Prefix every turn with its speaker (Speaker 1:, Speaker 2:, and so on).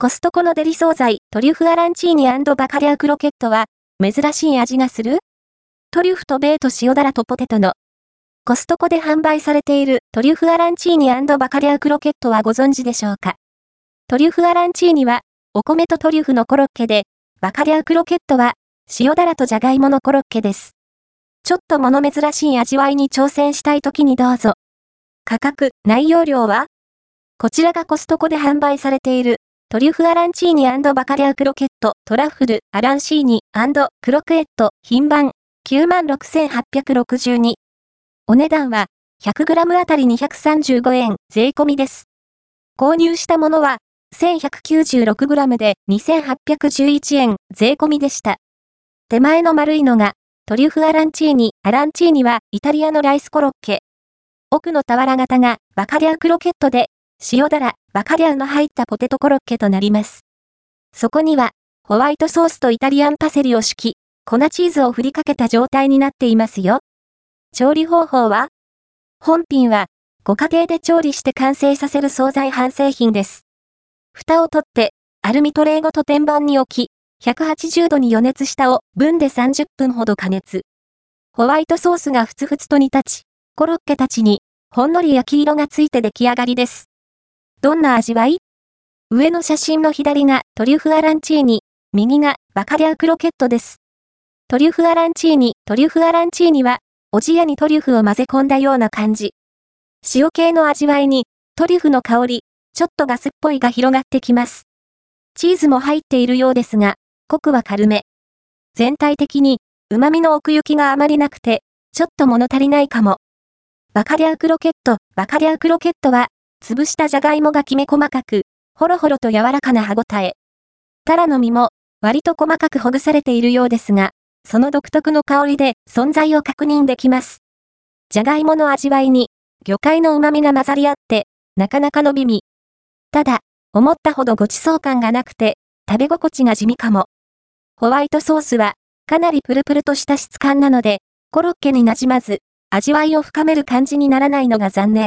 Speaker 1: コストコのデリ惣菜、トリュフアランチーニバカリャウクロケットは、珍しい味がする？トリュフとベーと塩ダラとポテトの。コストコで販売されているトリュフアランチーニバカリャウクロケットはご存知でしょうか？トリュフアランチーニは、お米とトリュフのコロッケで、バカリャウクロケットは、塩ダラとじゃがいものコロッケです。ちょっと物珍しい味わいに挑戦したい時にどうぞ。価格、内容量は？こちらがコストコで販売されているトリュフアランチーニバカリャウクロケット、トラッフル、アランシーニクロクエット、品番、96,862。お値段は、100g あたり235円、税込みです。購入したものは、1196g で2811円、税込みでした。手前の丸いのが、トリュフアランチーニ、アランチーニはイタリアのライスコロッケ。奥の俵型がバカリャウクロケットで塩だら、バカリャウの入ったポテトコロッケとなります。そこには、ホワイトソースとイタリアンパセリを敷き、粉チーズを振りかけた状態になっていますよ。調理方法は本品は、ご家庭で調理して完成させる惣菜半製品です。蓋を取って、アルミトレーごと天板に置き、180度に予熱したを分で30分ほど加熱。ホワイトソースがふつふつと煮立ち、コロッケたちに、ほんのり焼き色がついて出来上がりです。どんな味わい？上の写真の左がトリュフアランチーニ、右がバカリャウクロケットです。トリュフアランチーニ、トリュフアランチーニは、おじやにトリュフを混ぜ込んだような感じ。塩系の味わいに、トリュフの香り、ちょっとガスっぽいが広がってきます。チーズも入っているようですが、濃くは軽め。全体的に、旨味の奥行きがあまりなくて、ちょっと物足りないかも。バカリャウクロケット、バカリャウクロケットは、潰したじゃがいもがきめ細かく、ほろほろと柔らかな歯ごたえ。タラの実も、割と細かくほぐされているようですが、その独特の香りで存在を確認できます。じゃがいもの味わいに、魚介の旨味が混ざり合って、なかなかの美味。ただ、思ったほどごちそう感がなくて、食べ心地が地味かも。ホワイトソースは、かなりプルプルとした質感なので、コロッケになじまず、味わいを深める感じにならないのが残念。